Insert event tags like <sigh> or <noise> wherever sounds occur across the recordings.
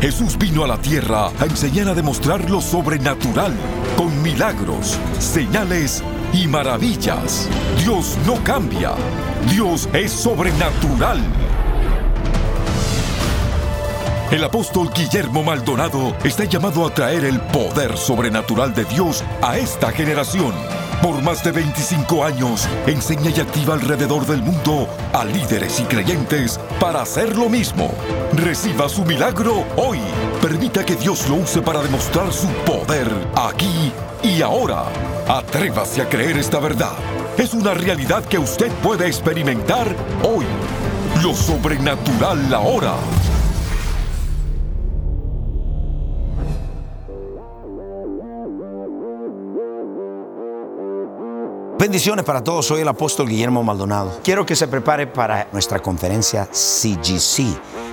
Jesús vino a la tierra a enseñar a demostrar lo sobrenatural, con milagros, señales y maravillas. Dios no cambia. Dios es sobrenatural. El apóstol Guillermo Maldonado está llamado a traer el poder sobrenatural de Dios a esta generación. Por más de 25 años, enseña y activa alrededor del mundo a líderes y creyentes para hacer lo mismo. Reciba su milagro hoy. Permita que Dios lo use para demostrar su poder aquí y ahora. Atrévase a creer esta verdad. Es una realidad que usted puede experimentar hoy. Lo sobrenatural ahora. Bendiciones para todos, soy el apóstol Guillermo Maldonado. Quiero que se prepare para nuestra conferencia CGC.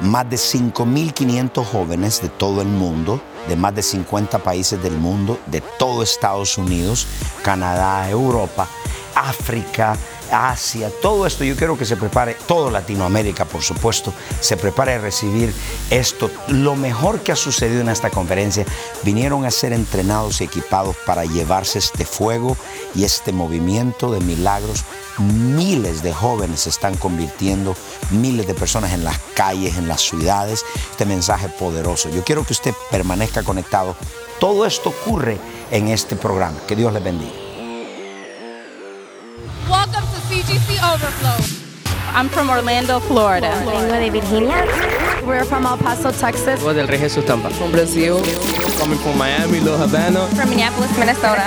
Más de 5.500 jóvenes de todo el mundo, de más de 50 países del mundo, de todo Estados Unidos, Canadá, Europa, África, Asia, todo esto yo quiero que se prepare, todo Latinoamérica por supuesto, se prepare a recibir esto. Lo mejor que ha sucedido en esta conferencia, vinieron a ser entrenados y equipados para llevarse este fuego y este movimiento de milagros. Miles de jóvenes se están convirtiendo, miles de personas en las calles, en las ciudades. Este mensaje poderoso. Yo quiero que usted permanezca conectado. Todo esto ocurre en este programa. Que Dios les bendiga. Welcome to CGC Overflow. I'm from Orlando, Florida. Vengo de Virginia. We're from El Paso, Texas. Voz del Rey Jesús Tampa. From Brasil. Coming from Miami, Little Havana. From Minneapolis, Minnesota.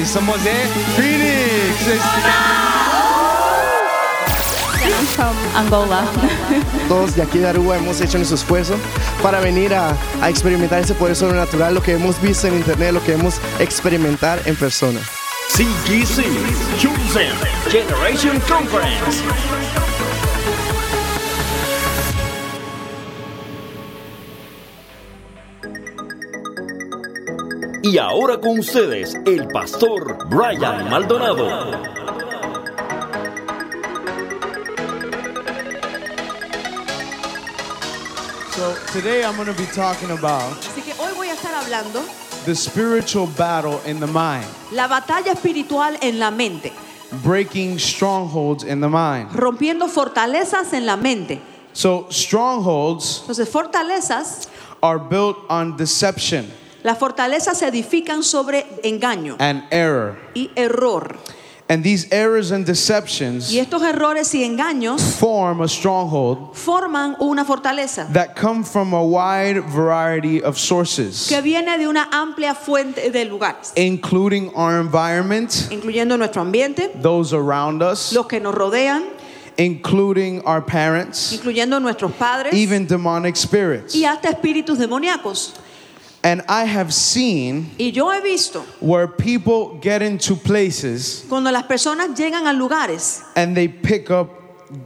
Y somos de Phoenix. I'm from Angola. <laughs> Todos de aquí de Aruba hemos hecho nuestro esfuerzo para venir a, a experimentar ese poder sobrenatural, lo que hemos visto en internet, lo que hemos experimentar en persona. CGC, Chosen Generation Conference. Y ahora con ustedes, el pastor Brian Maldonado. So today I'm going to be talking about Así que hoy voy a estar hablando the spiritual battle in the mind, la batalla espiritual en la mente, breaking strongholds in the mind. rompiendo fortalezas en la mente. So strongholds Entonces, fortalezas, are built on deception las fortalezas se edifican sobre engaño and error. y error. And these errors and deceptions Y estos errores y engaños form a stronghold forman una fortaleza that come from a wide variety of sources, que viene de una amplia fuente de lugares, including our environment, incluyendo nuestro ambiente, those around us, los que nos rodean, including our parents, incluyendo nuestros padres even demonic spirits. y hasta espíritus demoníacos. And I have seen Y yo he visto where people get into places cuando las personas llegan a lugares and they pick up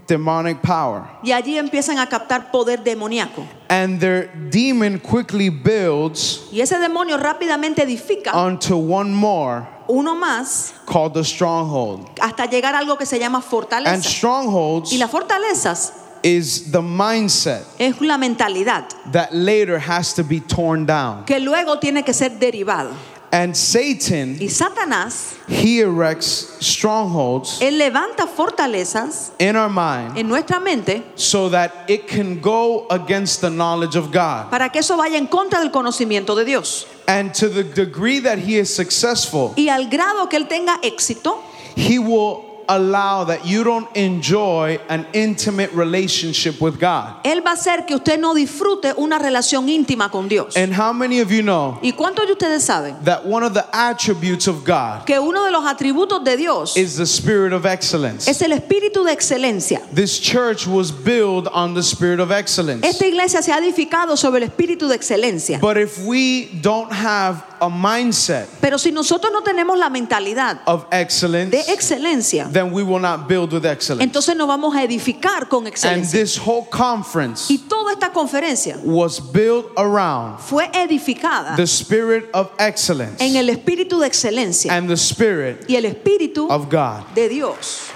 demonic power. y allí empiezan a captar poder demoníaco. And their demon quickly builds Y ese demonio rápidamente edifica onto one more uno más called the stronghold. hasta llegar a algo que se llama And fortaleza. strongholds Y las fortalezas is the mindset es la mentalidad that later has to be torn down. que luego tiene que ser derivado. And Satan, Y Satanás, he erects strongholds él levanta fortalezas in our mind en nuestra mente so that it can go against the knowledge of God. para que eso vaya en contra del conocimiento de Dios. And to the degree that he is successful, Y al grado que él tenga éxito, he will allow that you don't enjoy an intimate relationship with God. él va a hacer que usted no disfrute una relación íntima con Dios. And how many of you know ¿Y cuántos de ustedes saben that one of the attributes of God que uno de los atributos de Dios is the spirit of excellence? es el espíritu de excelencia? This church was built on the spirit of excellence. Esta iglesia se ha edificado sobre el espíritu de excelencia. But if we don't have a mindset Pero si nosotros no tenemos la mentalidad of excellence, de excelencia, then we will not build with excellence. entonces no vamos a edificar con excelencia. And this whole conference Y toda esta conferencia was built around fue edificada the spirit of excellence en el espíritu de excelencia and the spirit y el espíritu of God. de Dios.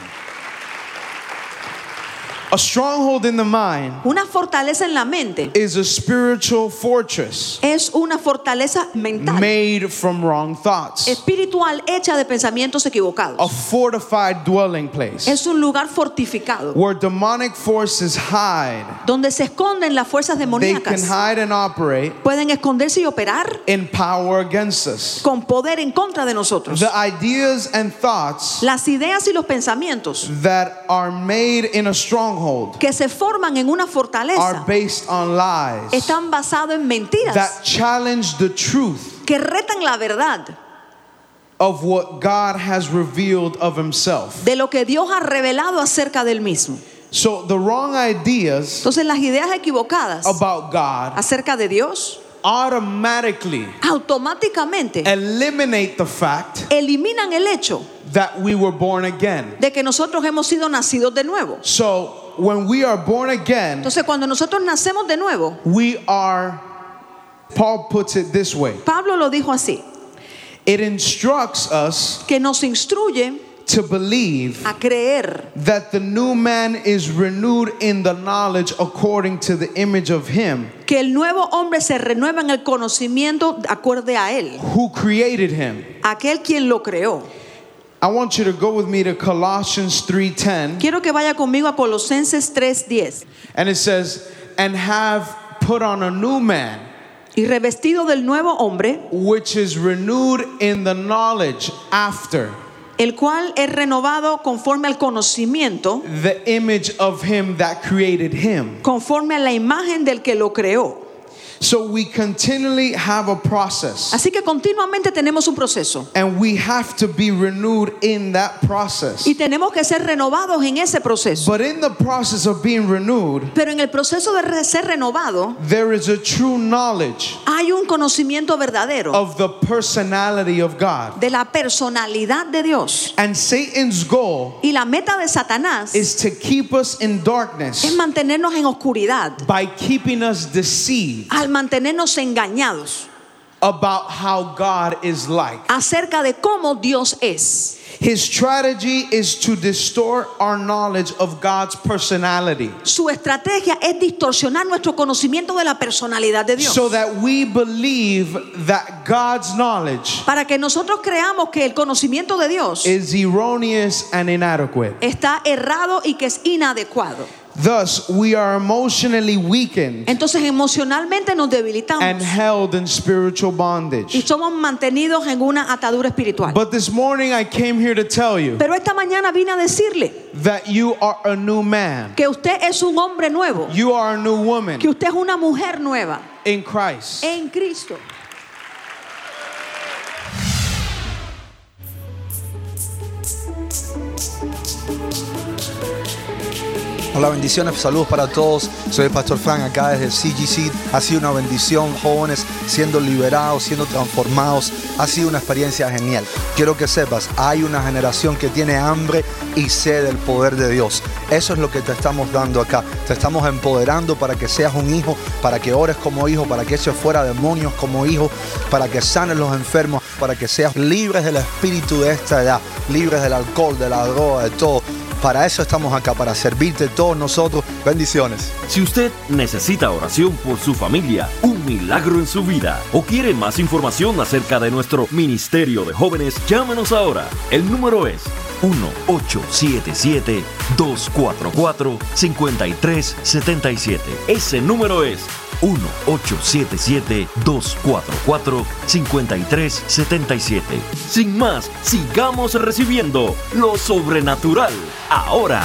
A stronghold in the mind Una fortaleza en la mente is a spiritual fortress es una fortaleza mental, made from wrong thoughts, espiritual hecha de pensamientos a equivocados. fortified dwelling place Es un lugar fortificado where demonic forces hide. donde se esconden las fuerzas They can demoníacas. hide and operate Pueden esconderse y operar in power against us. con poder en contra de nosotros. The ideas and thoughts Las ideas y los pensamientos that are made in a stronghold que se forman en una are fortaleza based on lies están basados en mentiras that challenge the truth que retan la verdad of what God has revealed of Himself. de lo que Dios ha revelado acerca del mismo. So the wrong ideas Entonces las ideas equivocadas about God acerca de Dios automatically automáticamente eliminate the fact eliminan el hecho that we were born again. de que nosotros hemos sido nacidos de nuevo. So when we are born again, Entonces cuando nosotros nacemos de nuevo, we are, Paul puts it this way Pablo lo dijo así, it instructs us que nos instruye to believe a creer that the new man is renewed in the knowledge according to the image of him que el nuevo hombre se renueva en el conocimiento acorde a él, who created him. aquel quien lo creó. I want you to go with me to Colossians 3:10 Quiero que vaya conmigo a Colosenses 3:10. and it says and have put on a new man Y revestido del nuevo hombre, which is renewed in the knowledge after el cual es renovado conforme al conocimiento, the image of him that created him. conforme a la imagen del que lo creó. So we continually have a process Así que continuamente tenemos un proceso and we have to be renewed in that process. y tenemos que ser renovados en ese proceso. But in the process of being renewed, Pero en el proceso de ser renovado there is a true knowledge hay un conocimiento verdadero of the personality of God. de la personalidad de Dios. And Satan's goal Y la meta de Satanás is to keep us in darkness. es mantenernos en oscuridad, by keeping us deceived al mantenernos engañados about how God is like. acerca de cómo Dios es. His strategy is to distort our knowledge of God's personality Su estrategia es distorsionar nuestro conocimiento de la personalidad de Dios. so that we believe that God's knowledge Para que nosotros creamos que el conocimiento de Dios is erroneous and inadequate. está errado y que es inadecuado. Thus, we are emotionally weakened Entonces emocionalmente nos debilitamos and held in spiritual y bondage. somos mantenidos en una atadura espiritual. But this morning, I came here to tell you Pero esta mañana vine a decirle that you are a new man, que usted es un hombre nuevo, you are a new woman que usted es una mujer nueva in Christ. en Cristo. Hola, bendiciones, saludos para todos. Soy el Pastor Frank acá desde CGC. Ha sido una bendición, jóvenes siendo liberados, siendo transformados. Ha sido una experiencia genial. Quiero que sepas, hay una generación que tiene hambre y sed del poder de Dios. Eso es lo que te estamos dando acá. Te estamos empoderando para que seas un hijo, para que ores como hijo, para que eches fuera demonios como hijo, para que sanes los enfermos, para que seas libres del espíritu de esta edad, libres del alcohol, de la droga, de todo. Para eso estamos acá, para servirte todos nosotros. Bendiciones. Si usted necesita oración por su familia, un milagro en su vida o quiere más información acerca de nuestro ministerio de jóvenes, llámenos ahora. El número es 1-877-244-5377. Ese número es 1-877-244-5377. Sin más, sigamos recibiendo lo sobrenatural ahora.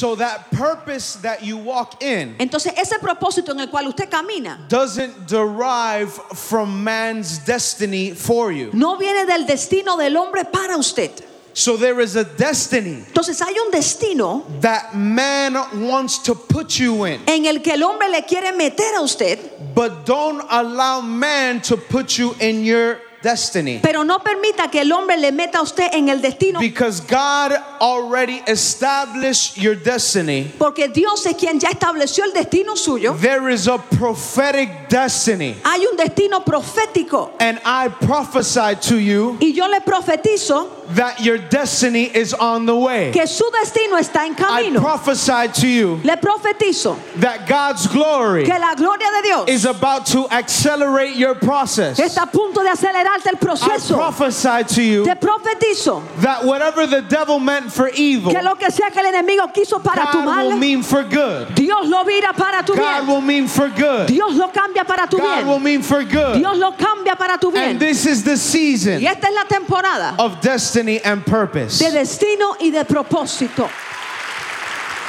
So that purpose that you walk in Entonces ese propósito en el cual usted camina doesn't derive from man's destiny for you. no viene del destino del hombre para usted. So there is a destiny Entonces hay un destino that man wants to put you in, en el que el hombre le quiere meter a usted, but don't allow man to put you in your destiny. pero no permita que el hombre le meta a usted en el destino, Because God already established your destiny, Porque Dios es quien ya estableció el destino suyo. there is a prophetic destiny. Hay un destino profético. And I prophesy to you Y yo le profetizo that your destiny is on the way. que su destino está en camino. I prophesy to you Le profetizo that God's glory que la gloria de Dios is about to accelerate your process. está a punto de acelerarte el proceso. I prophesy to you Te profetizo that whatever the devil meant for evil, que lo que sea que el enemigo quiso para tu God will mean for good. Dios lo vira para tu God bien. will mean for good. Dios lo cambia para tu God will mean for good. Dios lo cambia para tu bien. And this is the season Y esta es la temporada of destiny and purpose. de destino y de propósito.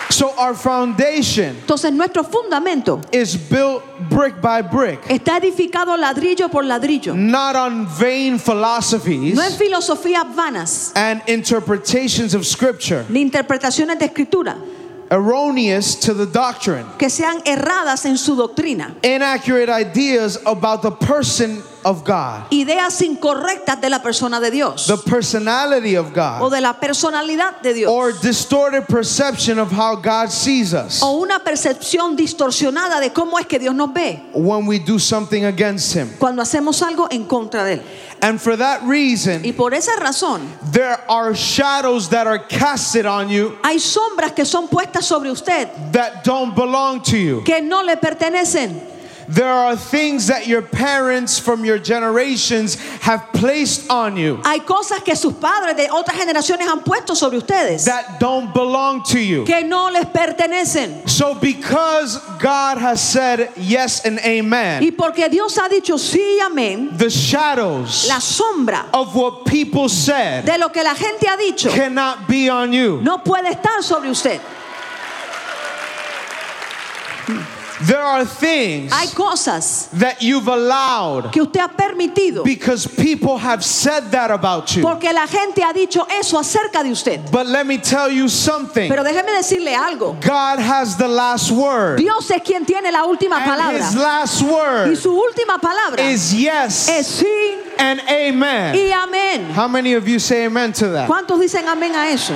So our foundation Entonces nuestro fundamento is built brick by brick, está edificado ladrillo por ladrillo, not on vain philosophies no en filosofías vanas and interpretations of scripture, ni interpretaciones de escritura erroneous to the doctrine, que sean erradas en su doctrina, inaccurate ideas about the person of God, ideas incorrectas de la persona de Dios. The personality of o God, de la personalidad de Dios. Or distorted perception of how God sees us. O una percepción distorsionada de cómo es que Dios nos ve. When we do something against Him. cuando hacemos algo en contra de él. And for that reason, Y por esa razón there are shadows that are casted on you hay sombras que son puestas sobre usted that don't belong to you. que no le pertenecen. There are things that your parents from your generations have placed on you Hay cosas que sus padres de otras generaciones han puesto sobre ustedes that don't belong to you. que no les pertenecen. So, because God has said yes and amen. Y porque Dios ha dicho sí y amén, the shadows la sombra of what people said de lo que la gente ha dicho cannot be on you. no puede estar sobre usted. There are things Hay cosas that you've allowed que usted ha permitido because people have said that about you. porque la gente ha dicho eso acerca de usted. But let me tell you something Pero déjeme decirle algo. God has the last word. Dios es quien tiene la última And his palabra. last Y word su última palabra is yes es sí and amen. y amén. How many of you say amen to that? ¿Cuántos dicen amén a eso?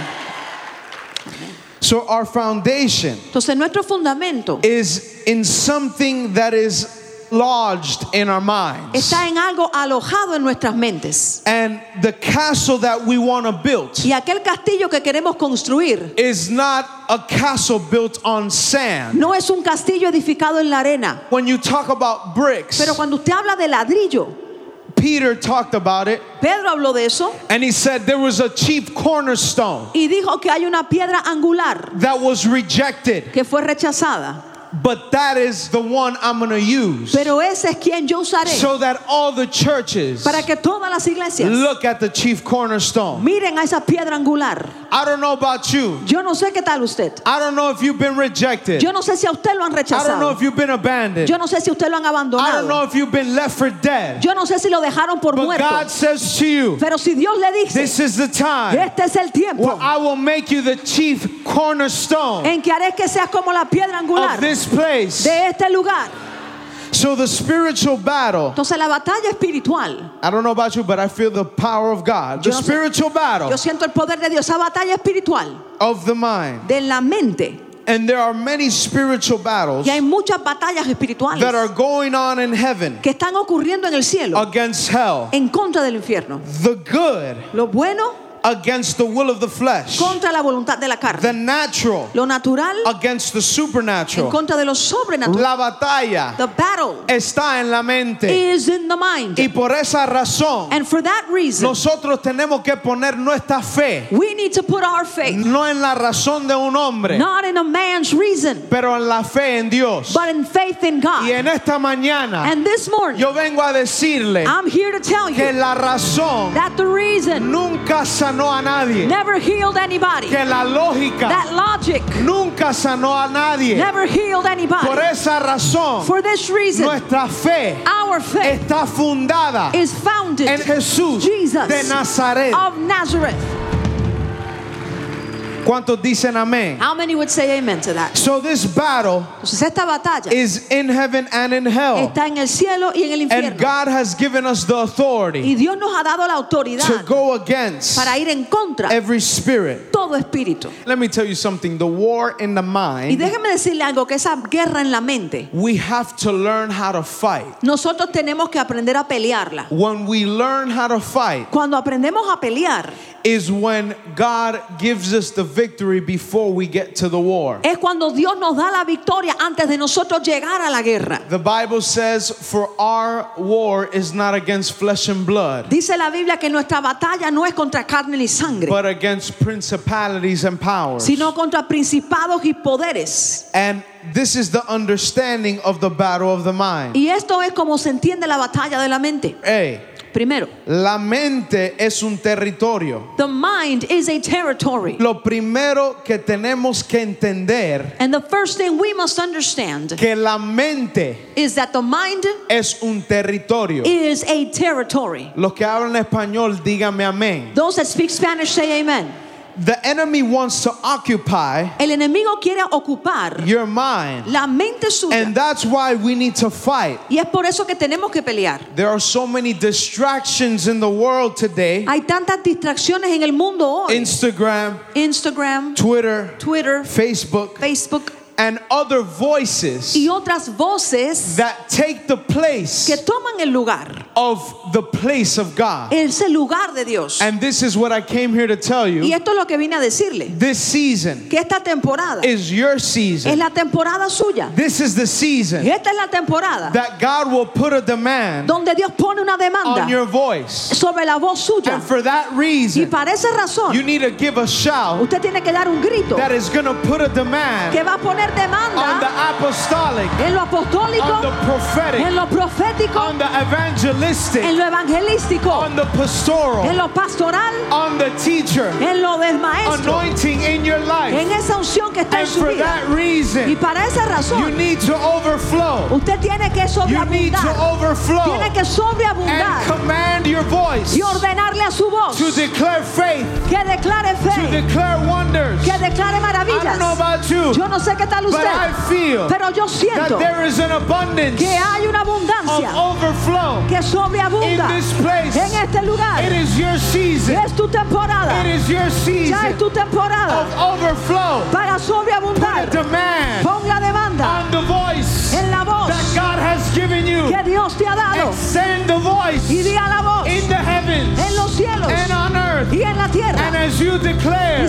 So, our foundation Entonces nuestro fundamento is in something that is lodged in our minds. está en algo alojado en nuestras mentes. And the castle that we want to build Y aquel castillo que queremos construir is not a castle built on sand. no es un castillo edificado en la arena. When you talk about bricks, Pero cuando usted habla de ladrillo, Peter talked about it Pedro habló de eso and he said there was a chief cornerstone y dijo que hay una piedra angular that was rejected, que fue rechazada. But that is the one I'm going to use Pero ese es quien yo usaré so that all the churches para que todas las iglesias look at the chief cornerstone. miren a esa piedra angular. I don't know about you. Yo no sé qué tal usted. I don't know if you've been rejected. Yo no sé si a usted lo han I don't know if you've been abandoned. Yo no sé si usted lo han I don't know if you've been left for dead. Yo no sé si lo dejaron por But muerto. God says to you, Pero si Dios le dice, this is the time este es el tiempo where I will make you the chief cornerstone en que haré que seas como la piedra angular of this place. de este lugar. So the spiritual battle, Entonces la batalla espiritual, I don't know about you, but I feel the power of God. The Yo spiritual battle yo siento el poder de Dios, esa batalla espiritual of the mind. de la mente. And there are many spiritual battles Y hay muchas batallas espirituales that are going on in heaven que están ocurriendo en el cielo against hell. en contra del infierno. The good Lo bueno against the will of the flesh. contra la voluntad de la The carne. natural Lo natural against the en supernatural. contra de lo sobrenatural. La batalla The battle está en la mente. is in the mind. Y por esa razón, And for that reason, nosotros tenemos que poner nuestra fe we need to put our faith no en la razón de un hombre, not in a man's reason, pero en la fe en Dios. but in faith in Y God. en esta mañana And this morning, yo vengo a decirle I'm here to tell que you la razón that the reason nunca sanó a nadie, never healed anybody. que la lógica That logic nunca sanó a nadie. never healed anybody. Por esa razón, For this reason, nuestra fe our faith está fundada is founded en Jesús Jesus de Nazaret. of Nazareth. ¿Cuántos dicen amén? How many would say amen to that? So this battle Entonces esta batalla is in heaven and in hell. está en el cielo y en el And infierno. God has given us the Y authority Dios nos ha dado la to autoridad go against para ir en contra every spirit. todo espíritu. Let me tell you something the war in the Y mind, déjeme decirle algo, que esa guerra en la mente, we have to learn how to fight. nosotros tenemos que aprender a pelearla. When we learn how to fight, Cuando aprendemos a pelear, is when God gives us the victory before we get to the war. es cuando Dios nos da la victoria antes de nosotros llegar a la guerra. The Bible says, For our war is not against flesh and blood, Dice la Biblia que nuestra batalla no es contra carne ni sangre, but against principalities and powers. sino contra principados y poderes. And this is the understanding of the battle of the mind. Y esto es como se entiende la batalla de la mente. Hey, Primero, la mente es un territorio. the mind is a territory. Lo primero que tenemos que entender And the first thing we must understand que la mente is that the mind es un territorio. is a territory. Los que hablan español, amén. Those that speak Spanish say amen. The enemy wants to occupy El enemigo quiere ocupar your mind. la mente suya. And that's why we need to fight. Y es por eso que tenemos que pelear. There are so many distractions in the world today Hay tantas distracciones en el mundo hoy. Instagram, Instagram, Twitter, Twitter, Facebook, Facebook and other voices y otras voces that take the place que toman el lugar, of the place of God. ese lugar de Dios. And this is what I came here to tell Y you. esto es lo que vine a decirle, This season que esta temporada is your es season. la temporada suya. This is the Y season esta es la temporada that God will put a demand donde Dios pone una demanda on your voice. sobre la voz suya. And for that Y reason, para esa razón, you need to give a shout usted tiene que dar un grito that is going to put a demand que va a poner on the demanda apostolic, en lo on the apostólico, prophetic, en lo profético, on the evangelistic, en lo evangelístico, on the en lo pastoral, on the teacher, en lo del maestro, anointing in your life. en esa unción que está en su for vida. that Y para esa you razón, need to overflow. usted tiene que You need to sobreabundar, overflow tiene que sobreabundar command your voice y ordenarle a su voz to declare faith, que declare to fe, declare wonders. que declare I don't know maravillas. about you, Yo no sé qué tal but I usted, feel pero yo that siento there is an abundance que hay una of abundancia overflow que in sobreabunda this place. en este lugar. It is your season. Es tu temporada. It is your Ya es tu temporada of overflow. para Put a sobreabundar. demand Pon la demanda on the voice en la voz that God has given you. que Dios te ha dado And send the voice y di a la voz in the heavens en los cielos and on earth. y en la And tierra. as you Y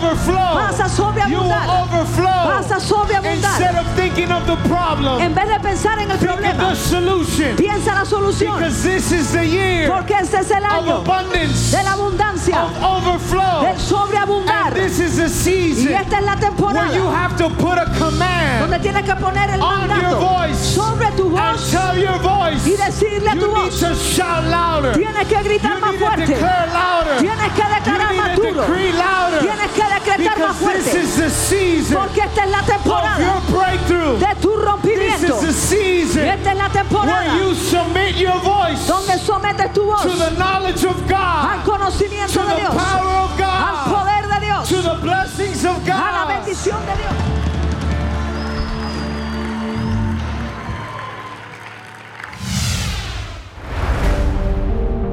Vas a You will sobreabundar. overflow. Vas a sobreabundar. Instead of thinking of the problem, En vez de pensar en el think of problema, the solution. piensa la solución. Because this is the year Porque este es el of año abundance, de la abundancia, of overflow. del sobreabundar. And this is the Y esta es la where you temporada have to put a donde command tienes que poner el on your mandato voice sobre tu and voz tell your voice. y decirle a tu voz. to shout louder. Tienes que gritar You más need to fuerte. declare louder. Tienes que declarar You más duro. decree louder. Tienes que decretar más Because this fuerte. is the season Porque esta es la of temporada your breakthrough. de tu This rompimiento. is the season Esta es la where temporada you submit your voice donde sometes tu voz to the knowledge of al God, conocimiento to de the Dios, power of al God, poder de Dios, to the blessings of a la God. bendición de Dios.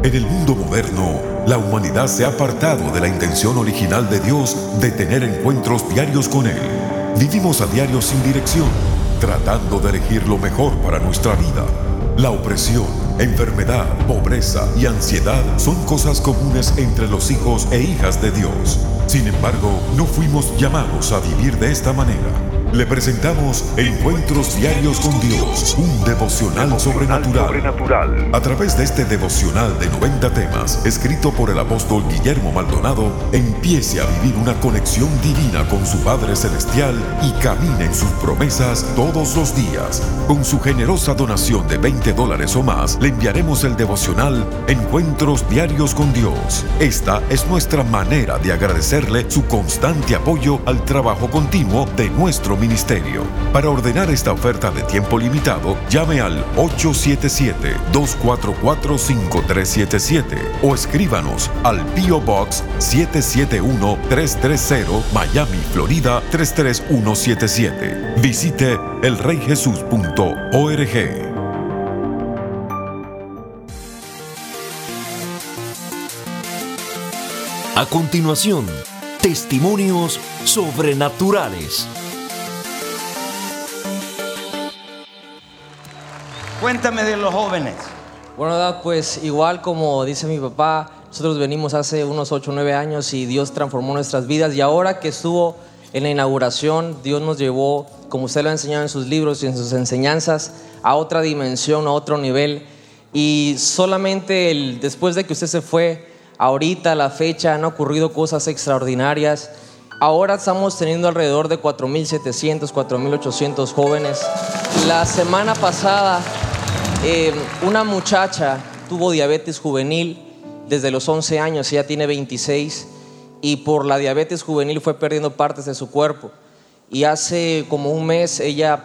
En el mundo moderno, la humanidad se ha apartado de la intención original de Dios de tener encuentros diarios con Él. Vivimos a diario sin dirección, tratando de elegir lo mejor para nuestra vida. La opresión, enfermedad, pobreza y ansiedad son cosas comunes entre los hijos e hijas de Dios. Sin embargo, no fuimos llamados a vivir de esta manera. Le presentamos Encuentros Diarios con Dios, un devocional sobrenatural. A través de este devocional de 90 temas, escrito por el apóstol Guillermo Maldonado, empiece a vivir una conexión divina con su Padre Celestial y camine en sus promesas todos los días. Con su generosa donación de 20 dólares o más, le enviaremos el devocional Encuentros Diarios con Dios. Esta es nuestra manera de agradecerle su constante apoyo al trabajo continuo de nuestro ministerio. Para ordenar esta oferta de tiempo limitado, llame al 877-244-5377 o escríbanos al P.O. Box 771-330 Miami, Florida 33177. Visite elreyjesus.org. A continuación, testimonios sobrenaturales. Cuéntame de los jóvenes. Bueno, pues igual como dice mi papá, nosotros venimos hace unos 8 o 9 años y Dios transformó nuestras vidas y ahora que estuvo en la inauguración, Dios nos llevó, como usted lo ha enseñado en sus libros y en sus enseñanzas, a otra dimensión, a otro nivel. Y solamente después de que usted se fue, ahorita, la fecha, han ocurrido cosas extraordinarias. Ahora estamos teniendo alrededor de 4.700, 4.800 jóvenes. La semana pasada, eh, una muchacha tuvo diabetes juvenil desde los 11 años, ella tiene 26, y por la diabetes juvenil fue perdiendo partes de su cuerpo. Y hace como un mes ella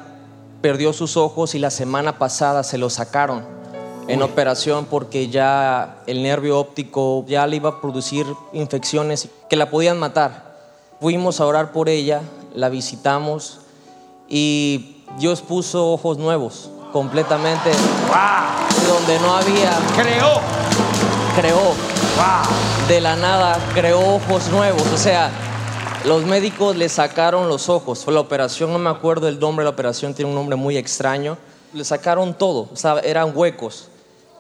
perdió sus ojos y la semana pasada se los sacaron en operación porque ya el nervio óptico ya le iba a producir infecciones que la podían matar. Fuimos a orar por ella, la visitamos y Dios puso ojos nuevos completamente donde no había creó. Creó. De la nada creó ojos nuevos. O sea los médicos le sacaron los ojos. Fue la operación no me acuerdo el nombre de la operación tiene un nombre muy extraño. Le sacaron todo. O sea, eran huecos.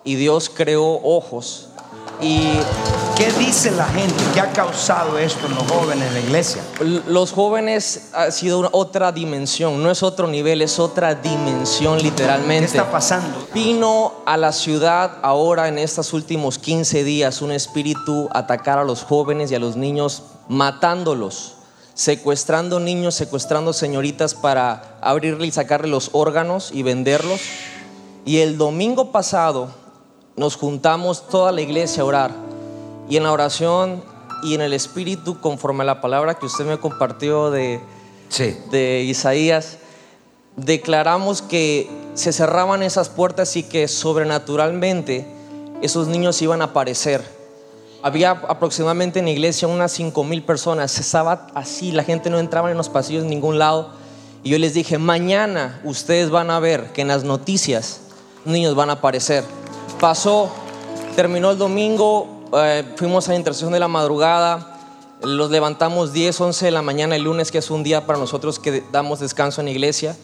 Y Dios creó ojos. ¿Y qué dice la gente? ¿Qué ha causado esto en los jóvenes de la iglesia? Los jóvenes ha sido otra dimensión, no es otro nivel, es otra dimensión literalmente. ¿Qué está pasando? Vino a la ciudad ahora en estos últimos 15 días un espíritu a atacar a los jóvenes y a los niños matándolos secuestrando niños, secuestrando señoritas para abrirle y sacarle los órganos y venderlos. Y el domingo pasado nos juntamos toda la iglesia a orar. Y en la oración y en el espíritu, conforme a la palabra que usted me compartió de, de Isaías, declaramos que se cerraban esas puertas y que sobrenaturalmente esos niños iban a aparecer. Había aproximadamente en la iglesia unas 5 mil personas. Estaba así, la gente no entraba en los pasillos en ningún lado. Y yo les dije, mañana ustedes van a ver que en las noticias niños van a aparecer pasó, terminó el domingo, eh, fuimos a la intercesión de la madrugada, los levantamos 10, 11 de la mañana el lunes, que es un día para nosotros que damos descanso en la iglesia,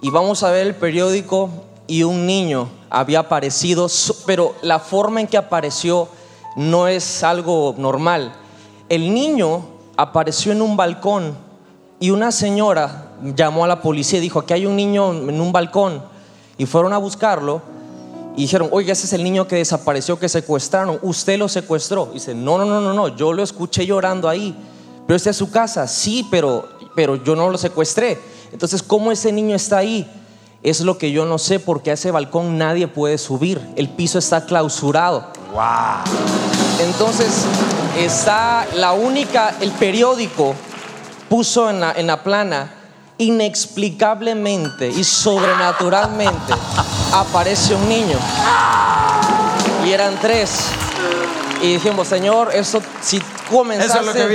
y vamos a ver el periódico y un niño había aparecido, pero la forma en que apareció no es algo normal. El niño apareció en un balcón y una señora llamó a la policía y dijo, que hay un niño en un balcón. Y fueron a buscarlo y dijeron, oye, ese es el niño que desapareció, que secuestraron, usted lo secuestró. Y dice, no, no, no, no, no, yo lo escuché llorando ahí. Pero esta es su casa, sí, pero, pero yo no lo secuestré. Entonces, ¿cómo ese niño está ahí? Es lo que yo no sé, porque a ese balcón nadie puede subir. El piso está clausurado. Wow. Entonces, está la única, el periódico puso en la, en la plana inexplicablemente y sobrenaturalmente aparece un niño. Y eran tres. Y dijimos, Señor, eso si comenzaste,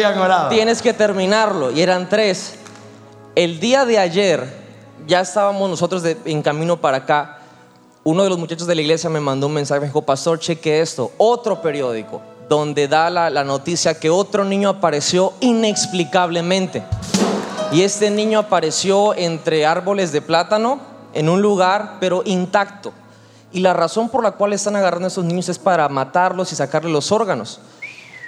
tienes que terminarlo. Y eran tres. El día de ayer, ya estábamos nosotros en camino para acá. Uno de los muchachos de la iglesia me mandó un mensaje, me dijo, pastor, cheque esto. Otro periódico donde da la, la noticia que otro niño apareció inexplicablemente. Y este niño apareció entre árboles de plátano en un lugar, pero intacto. Y la razón por la cual están agarrando a esos niños es para matarlos y sacarle los órganos.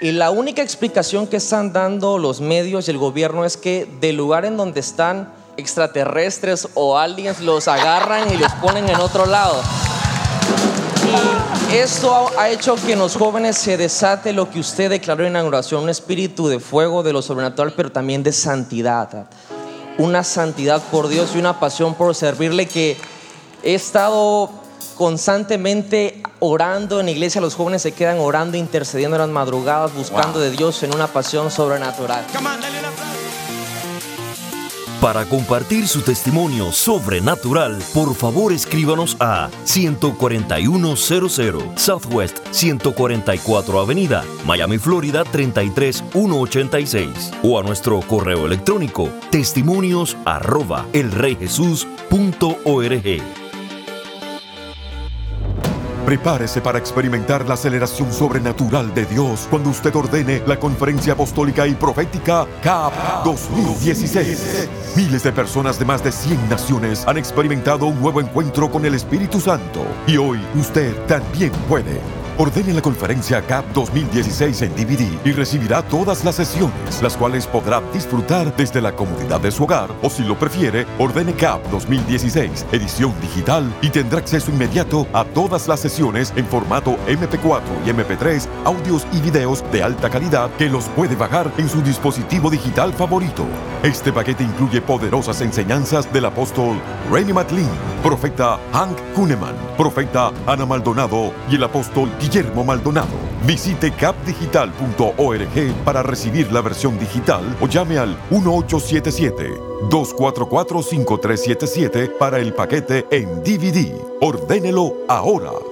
Y la única explicación que están dando los medios y el gobierno es que del lugar en donde están extraterrestres o aliens los agarran y los ponen en otro lado. Y esto ha hecho que en los jóvenes se desate lo que usted declaró en inauguración, un espíritu de fuego, de lo sobrenatural, pero también de santidad. Una santidad por Dios y una pasión por servirle que he estado constantemente orando en la iglesia, los jóvenes se quedan orando, intercediendo en las madrugadas, buscando de Dios en una pasión sobrenatural. Para compartir su testimonio sobrenatural, por favor escríbanos a 14100 Southwest 144 Avenida, Miami, Florida 33186 o a nuestro correo electrónico testimonios arroba elreyjesus.org. Prepárese para experimentar la aceleración sobrenatural de Dios cuando usted ordene la conferencia apostólica y profética CAP 2016. Miles de personas de más de 100 naciones han experimentado un nuevo encuentro con el Espíritu Santo y hoy usted también puede. Ordene la conferencia CAP 2016 en DVD y recibirá todas las sesiones, las cuales podrá disfrutar desde la comodidad de su hogar o si lo prefiere, ordene CAP 2016 edición digital y tendrá acceso inmediato a todas las sesiones en formato MP4 y MP3, audios y videos de alta calidad que los puede bajar en su dispositivo digital favorito. Este paquete incluye poderosas enseñanzas del apóstol Remy McLean, profeta Hank Kuhneman, profeta Ana Maldonado y el apóstol Guillermo Maldonado. Visite capdigital.org para recibir la versión digital o llame al 1877-244-5377 para el paquete en DVD. Ordénelo ahora.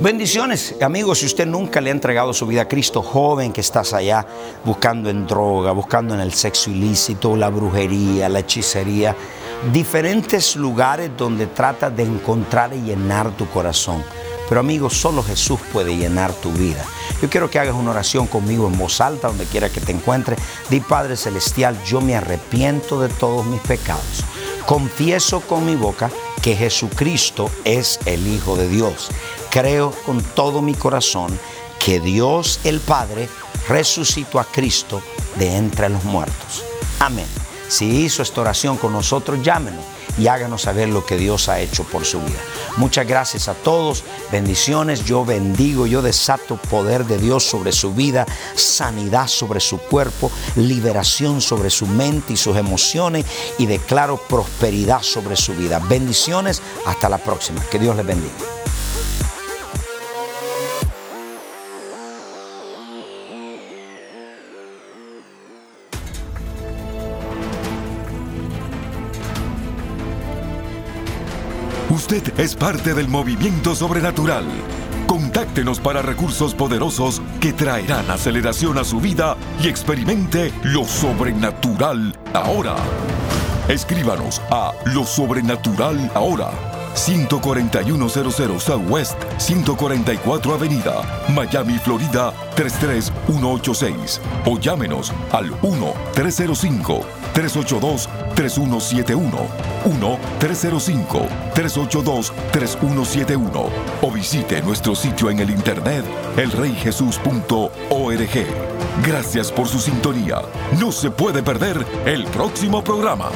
Bendiciones, amigos, si usted nunca le ha entregado su vida a Cristo, joven que estás allá buscando en droga, buscando en el sexo ilícito, la brujería, la hechicería, diferentes lugares donde trata de encontrar y llenar tu corazón. Pero amigos, solo Jesús puede llenar tu vida. Yo quiero que hagas una oración conmigo en voz alta, donde quiera que te encuentres. Di Padre Celestial, yo me arrepiento de todos mis pecados. Confieso con mi boca que Jesucristo es el Hijo de Dios. Creo con todo mi corazón que Dios el Padre resucitó a Cristo de entre los muertos. Amén. Si hizo esta oración con nosotros, llámenos y háganos saber lo que Dios ha hecho por su vida. Muchas gracias a todos, bendiciones, yo bendigo, yo desato poder de Dios sobre su vida, sanidad sobre su cuerpo, liberación sobre su mente y sus emociones y declaro prosperidad sobre su vida. Bendiciones, hasta la próxima, que Dios les bendiga. Usted es parte del movimiento sobrenatural. Contáctenos para recursos poderosos que traerán aceleración a su vida y experimente lo sobrenatural ahora. Escríbanos a Lo Sobrenatural Ahora, 14100 Southwest 144 Avenida, Miami, Florida 33186 o llámenos al 1-305-382-3171, 1-305-382-3171 o visite nuestro sitio en el internet elreyjesus.org. Gracias por su sintonía. No se puede perder el próximo programa.